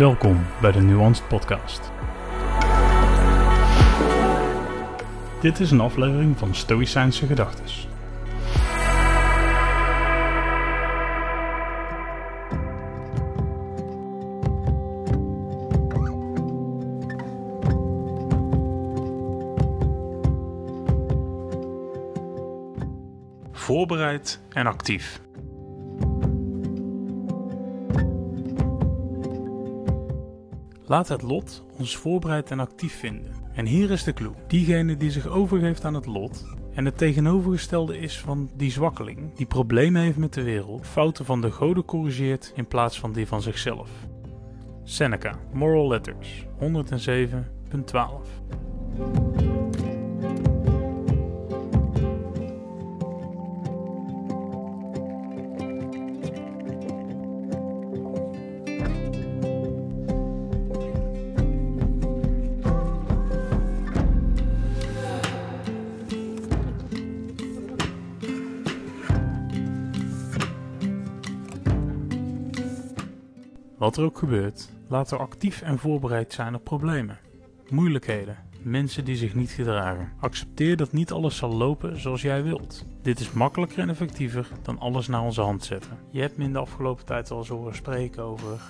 Welkom bij de Nuanced Podcast. Dit is een aflevering van Stoïcijnse Gedachtes. Voorbereid en actief. Laat het lot ons voorbereid en actief vinden. En hier is de clue. Diegene die zich overgeeft aan het lot en het tegenovergestelde is van die zwakkeling, die problemen heeft met de wereld, fouten van de goden corrigeert in plaats van die van zichzelf. Seneca, Moral Letters, 107.12 Wat er ook gebeurt, laat er actief en voorbereid zijn op problemen, moeilijkheden, mensen die zich niet gedragen. Accepteer dat niet alles zal lopen zoals jij wilt. Dit is makkelijker en effectiever dan alles naar onze hand zetten. Je hebt me in de afgelopen tijd al eens horen spreken over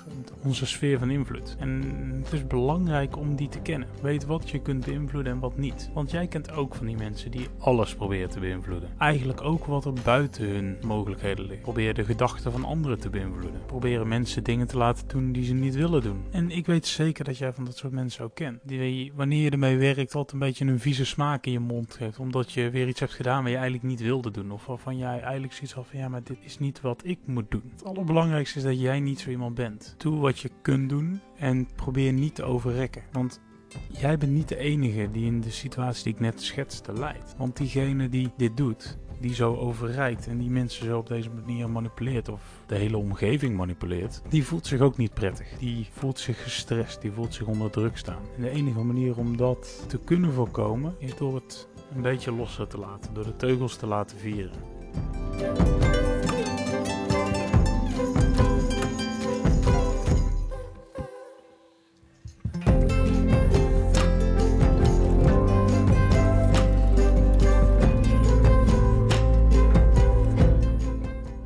onze sfeer van invloed. En het is belangrijk om die te kennen. Weet wat je kunt beïnvloeden en wat niet. Want jij kent ook van die mensen die alles proberen te beïnvloeden. Eigenlijk ook wat er buiten hun mogelijkheden ligt. Probeer de gedachten van anderen te beïnvloeden. Proberen mensen dingen te laten doen die ze niet willen doen. En ik weet zeker dat jij van dat soort mensen ook kent. Die wanneer je ermee werkt altijd een beetje een vieze smaak in je mond geeft. Omdat je weer iets hebt gedaan waar je eigenlijk niet doen. Of waarvan jij eigenlijk zoiets had van ja, maar dit is niet wat ik moet doen. Het allerbelangrijkste is dat jij niet zo iemand bent. Doe wat je kunt doen en probeer niet te overrekken. Want jij bent niet de enige die in de situatie die ik net schetste leidt. Want diegene die dit doet, die zo overrijdt en die mensen zo op deze manier manipuleert of de hele omgeving manipuleert, die voelt zich ook niet prettig. Die voelt zich gestrest, die voelt zich onder druk staan. En de enige manier om dat te kunnen voorkomen is door het een beetje losser te laten, door de teugels te laten vieren.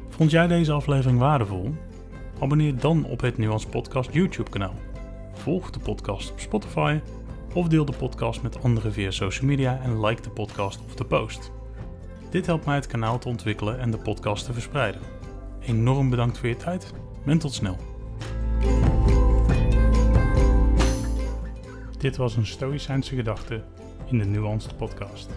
Vond jij deze aflevering waardevol? Abonneer dan op het Nuance Podcast YouTube kanaal. Volg de podcast op Spotify of deel de podcast met anderen via social media en like de podcast of de post. Dit helpt mij het kanaal te ontwikkelen en de podcast te verspreiden. Enorm bedankt voor je tijd en tot snel. Dit was een Stoïcijnse gedachte in de Nuanced Podcast.